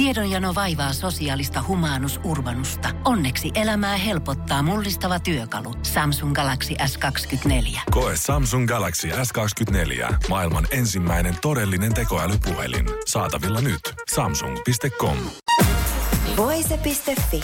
Tiedonjano vaivaa sosiaalista humanus urbanusta. Onneksi elämää helpottaa mullistava työkalu. Samsung Galaxy S24. Koe Samsung Galaxy S24. Maailman ensimmäinen todellinen tekoälypuhelin. Saatavilla nyt. Samsung.com. Voise.fi.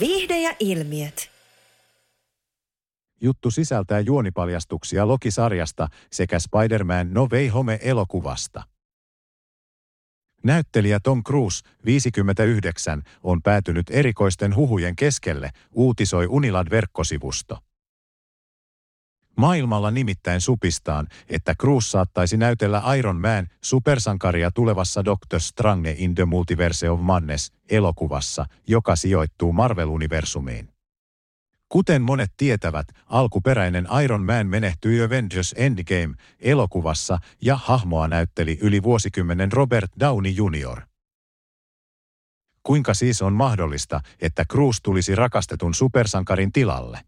Viihde ja ilmiöt. Juttu sisältää juonipaljastuksia Loki-sarjasta sekä Spider-Man No Way Home-elokuvasta. Näyttelijä Tom Cruise, 59, on päätynyt erikoisten huhujen keskelle, uutisoi Unilad verkkosivusto. Maailmalla nimittäin supistaan, että Cruise saattaisi näytellä Iron Man supersankaria tulevassa Doctor Strange in the Multiverse of Madness elokuvassa, joka sijoittuu Marvel-universumiin. Kuten monet tietävät, alkuperäinen Iron Man menehtyi Avengers Endgame-elokuvassa ja hahmoa näytteli yli vuosikymmenen Robert Downey Jr. Kuinka siis on mahdollista, että Cruise tulisi rakastetun supersankarin tilalle?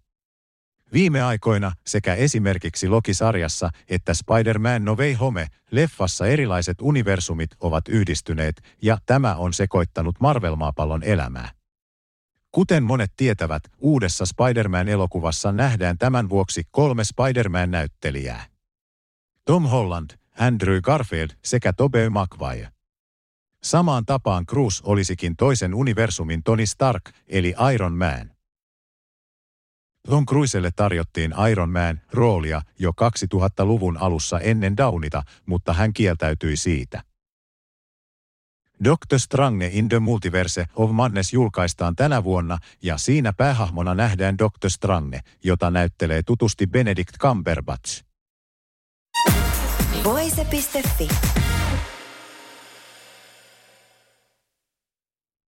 Viime aikoina sekä esimerkiksi Loki-sarjassa että Spider-Man No Way Home-leffassa erilaiset universumit ovat yhdistyneet ja tämä on sekoittanut Marvel-maapallon elämää. Kuten monet tietävät, uudessa Spider-Man-elokuvassa nähdään tämän vuoksi kolme Spider-Man-näyttelijää. Tom Holland, Andrew Garfield sekä Tobey Maguire. Samaan tapaan Cruz olisikin toisen universumin Tony Stark, eli Iron Man. Tom Cruiselle tarjottiin Iron Man-roolia jo 2000-luvun alussa ennen Downita, mutta hän kieltäytyi siitä. Doctor Strange in the Multiverse of Madness julkaistaan tänä vuonna ja siinä päähahmona nähdään Doctor Strange, jota näyttelee tutusti Benedict Cumberbatch. Voise.fi.